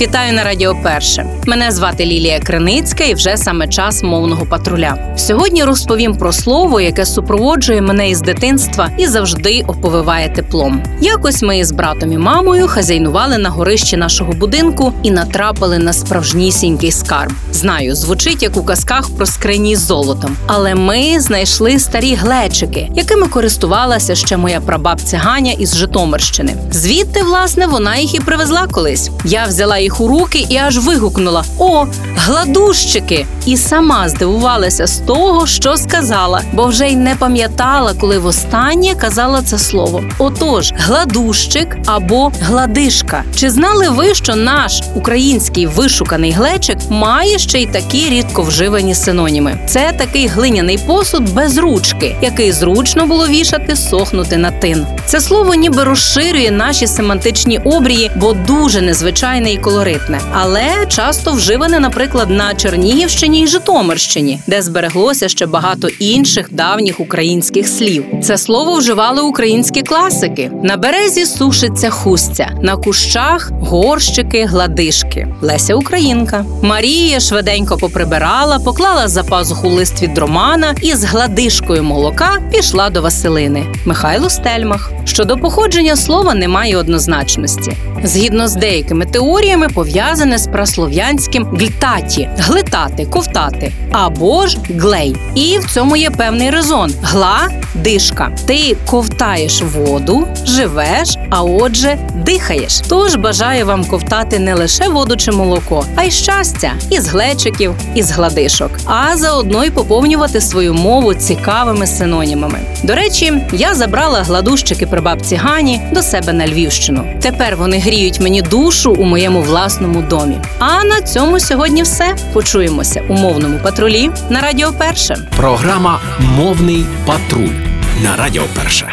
Вітаю на Радіо Перше. Мене звати Лілія Криницька і вже саме час мовного патруля. Сьогодні розповім про слово, яке супроводжує мене із дитинства і завжди оповиває теплом. Якось ми із братом і мамою хазяйнували на горищі нашого будинку і натрапили на справжнісінький скарб. Знаю, звучить як у казках про скрині з золотом, але ми знайшли старі глечики, якими користувалася ще моя прабабця Ганя із Житомирщини. Звідти, власне, вона їх і привезла колись. Я взяла їх у руки і аж вигукнула: О, гладущики! І сама здивувалася з того, що сказала, бо вже й не пам'ятала, коли востаннє казала це слово. Отож, гладущик або гладишка. Чи знали ви, що наш український вишуканий глечик має ще й такі рідко вживані синоніми? Це такий глиняний посуд без ручки, який зручно було вішати, сохнути на тин. Це слово ніби розширює наші семантичні обрії, бо дуже незвичайне і але часто вживане, наприклад, на Чернігівщині і Житомирщині, де збереглося ще багато інших давніх українських слів. Це слово вживали українські класики. На березі сушиться хустя, на кущах горщики, гладишки. Леся Українка. Марія швиденько поприбирала, поклала за пазуху лист від романа і з гладишкою молока пішла до Василини. Михайло Стельмах. Щодо походження слова немає однозначності. Згідно з деякими теоріями, пов'язане з праслов'янським гльтаті глитати, ковтати або ж глей. І в цьому є певний резон: гла дишка. Ти ковтаєш воду, живеш, а отже, дихаєш. Тож бажаю вам ковтати не лише воду чи молоко, а й щастя із глечиків, із гладишок, а заодно й поповнювати свою мову цікавими синонімами. До речі, я забрала гладущики при бабці Гані до себе на Львівщину. Тепер вони гріють мені душу у моєму власному домі. А на цьому сьогодні все. Почуємося у мовному патрулі на Радіо Перше. Програма Мовний патруль на Радіо Перше.